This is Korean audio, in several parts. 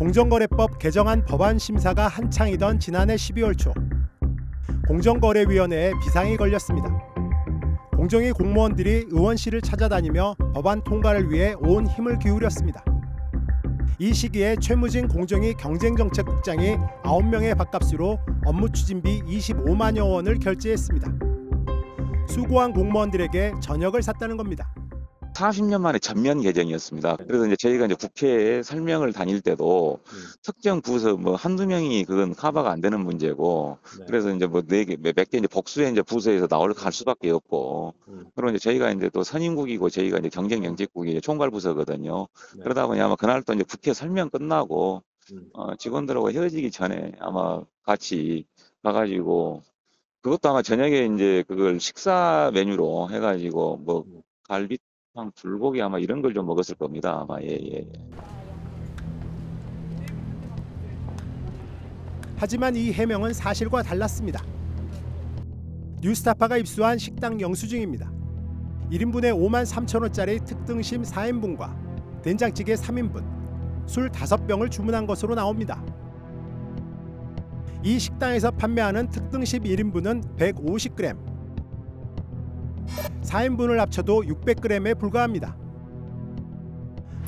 공정거래법 개정안 법안 심사가 한창이던 지난해 12월 초 공정거래위원회에 비상이 걸렸습니다. 공정위 공무원들이 의원실을 찾아다니며 법안 통과를 위해 온 힘을 기울였습니다. 이 시기에 최무진 공정위 경쟁정책국장이 9명의 밥값으로 업무 추진비 25만여 원을 결제했습니다. 수고한 공무원들에게 저녁을 샀다는 겁니다. 40년 만에 전면 개정이었습니다. 그래서 이제 저희가 이제 국회에 설명을 다닐 때도 음. 특정 부서 뭐 한두 명이 그건 커버가 안 되는 문제고 네. 그래서 이제 뭐 네 개, 몇 개 이제 복수의 이제 부서에서 나올 갈 수밖에 없고 음. 그리고 이제 저희가 이제 또 선임국이고 저희가 이제 경쟁경제국이 이제 총괄 부서거든요. 네. 그러다 보니 아마 그날 또 이제 국회 설명 끝나고 음. 어, 직원들하고 헤어지기 전에 아마 같이 가가지고 그것도 아마 저녁에 이제 그걸 식사 메뉴로 해가지고 뭐 음. 갈비 탕, 불고기 아마 이런 걸 좀 먹었을 겁니다. 아마 예, 예. 예. 하지만 이 해명은 사실과 달랐습니다. 뉴스타파가 입수한 식당 영수증입니다. 1인분에 5만 3천 원짜리 특등심 4인분과 된장찌개 3인분, 술 5병을 주문한 것으로 나옵니다. 이 식당에서 판매하는 특등심 1인분은 150g, 4인분을 합쳐도 600g에 불과합니다.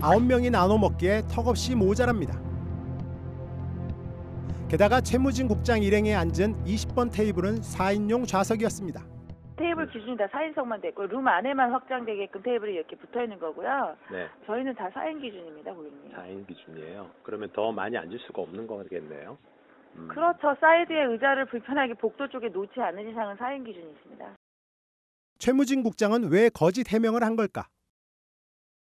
9명이 나눠 먹기에 턱없이 모자랍니다. 게다가 최무진 국장 일행에 앉은 20번 테이블은 4인용 좌석이었습니다. 테이블 기준이 다 4인석만 됐고 룸 안에만 확장되게끔 테이블이 이렇게 붙어 있는 거고요. 네. 저희는 다 4인 기준입니다, 고객님. 4인 기준이에요. 그러면 더 많이 앉을 수가 없는 거겠네요. 음. 그렇죠. 사이드에 의자를 불편하게 복도 쪽에 놓지 않는 이상은 4인 기준이 있습니다. 최무진 국장은 왜 거짓 해명을 한 걸까?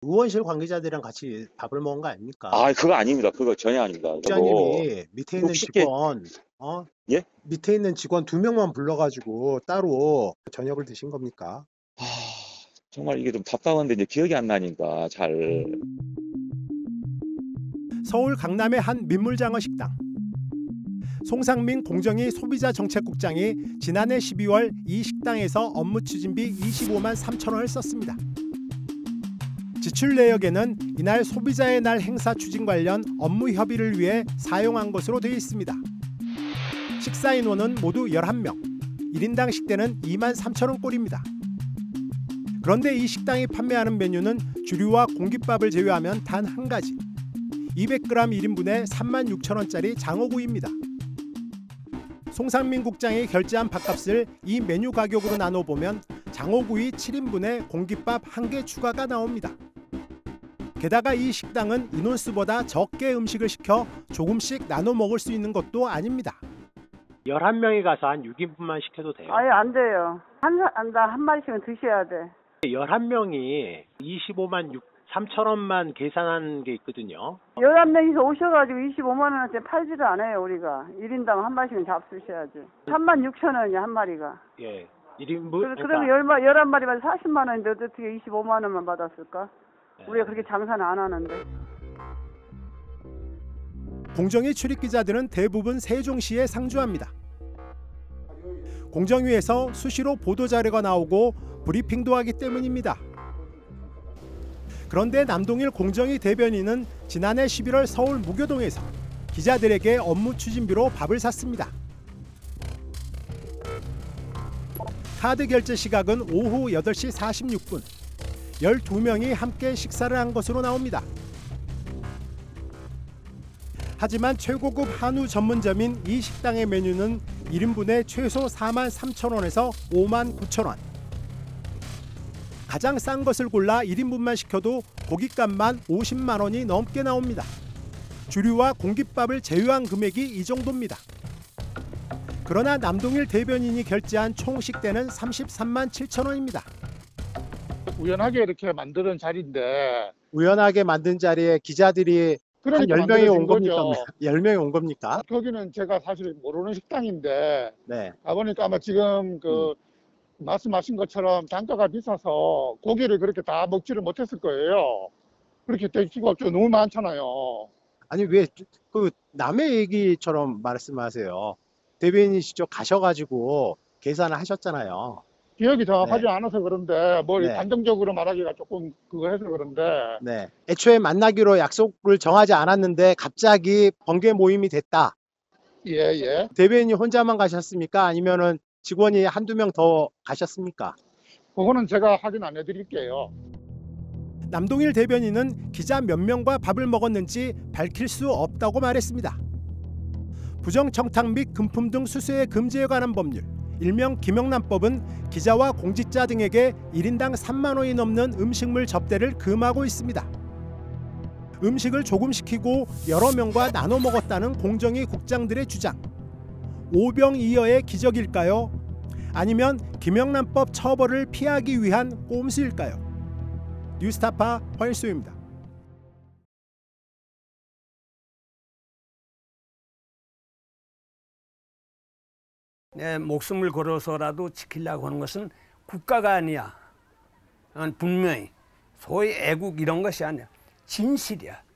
의원실 관계자들이랑 같이 밥을 먹은 거 아닙니까? 아, 그거 아닙니다. 그거 전혀 아닙니다. 국장님이 밑에 있는 쉽게- 직원, 어? 예? 밑에 있는 직원 두 명만 불러가지고 따로 저녁을 드신 겁니까? 아, 정말 이게 좀 답답한데 이제 기억이 안 나니까 잘. 서울 강남의 한 민물장어 식당. 송상민 공정위 소비자 정책국장이 지난해 12월 이 식당에서 업무 추진비 25만 3천 원을 썼습니다. 지출 내역에는 이날 소비자의 날 행사 추진 관련 업무 협의를 위해 사용한 것으로 되어 있습니다. 식사 인원은 모두 11명. 1인당 식대는 2만 3천 원 꼴입니다. 그런데 이 식당이 판매하는 메뉴는 주류와 공깃밥을 제외하면 단 한 가지. 200g 1인분에 3만 6천 원짜리 장어구이입니다. 송상민 국장이 결제한 밥값을 이 메뉴 가격으로 나눠 보면 장어구이 7인분에 공깃밥 한 개 추가가 나옵니다. 게다가 이 식당은 인원수보다 적게 음식을 시켜 조금씩 나눠 먹을 수 있는 것도 아닙니다. 11명이 가서 한 6인분만 시켜도 돼요. 아예 안 돼요. 한, 한, 한 마리씩은 드셔야 돼. 11명이 25만 6, 3천 원만 계산한 게 있거든요. 11명이서 오셔가지고 25만 원어치 팔지도 않아요, 우리가. 1인당 한 마리씩은 잡수셔야지. 3만 6천 원이야, 한 마리가. 예. 1인분 그래, 그러면 열, 11마리만 40만 원인데 어떻게 25만 원만 받았을까? 우리가 그렇게 장사는 안 하는데. 공정위 출입 기자들은 대부분 세종시에 상주합니다. 공정위에서 수시로 보도 자료가 나오고 브리핑도 하기 때문입니다. 그런데 남동일 공정위 대변인은 지난해 11월 서울 무교동에서 기자들에게 업무 추진비로 밥을 샀습니다. 카드 결제 시각은 오후 8시 46분. 12명이 함께 식사를 한 것으로 나옵니다. 하지만 최고급 한우 전문점인 이 식당의 메뉴는 1인분에 최소 4만 3천 원에서 5만 9천 원. 가장 싼 것을 골라 1인분만 시켜도 고깃값만 50만 원이 넘게 나옵니다. 주류와 공깃밥을 제외한 금액이 이 정도입니다. 그러나 남동일 대변인이 결제한 총 식대는 33만 7천 원입니다. 우연하게 이렇게 만드는 자리인데 우연하게 만든 자리에 기자들이 한 그러니까 10명이 온 만들어진 겁니까? 거죠. 10명이 온 겁니까? 거기는 제가 사실 모르는 식당인데 네. 가보니까 아마 지금 그 말씀하신 것처럼 단가가 비싸서 고기를 그렇게 다 먹지를 못했을 거예요. 그렇게 없죠. 너무 많잖아요. 아니 왜 그 남의 얘기처럼 말씀하세요? 대변인이시죠? 가셔가지고 계산을 하셨잖아요. 기억이 정확하지 않아서 그런데 뭘 네. 단정적으로 말하기가 조금 그거 해서 그런데 네. 애초에 만나기로 약속을 정하지 않았는데 갑자기 번개 모임이 됐다. 예, 예. 대변인이 혼자만 가셨습니까? 아니면은 직원이 한두 명 더 가셨습니까? 그거는 제가 확인 안 해드릴게요. 남동일 대변인은 기자 몇 명과 밥을 먹었는지 밝힐 수 없다고 말했습니다. 부정 청탁 및 금품 등 수수의 금지에 관한 법률 일명 김영란법은 기자와 공직자 등에게 1인당 3만 원이 넘는 음식물 접대를 금하고 있습니다. 음식을 조금 시키고 여러 명과 나눠 먹었다는 공정위 국장들의 주장. 오병이어의 기적일까요? 아니면 김영란법 처벌을 피하기 위한 꼼수일까요? 뉴스타파 황일수입니다. 내 목숨을 걸어서라도 지키려고 하는 것은 국가가 아니야. 어, 분명히 소위 애국 이런 것이 아니야. 진실이야.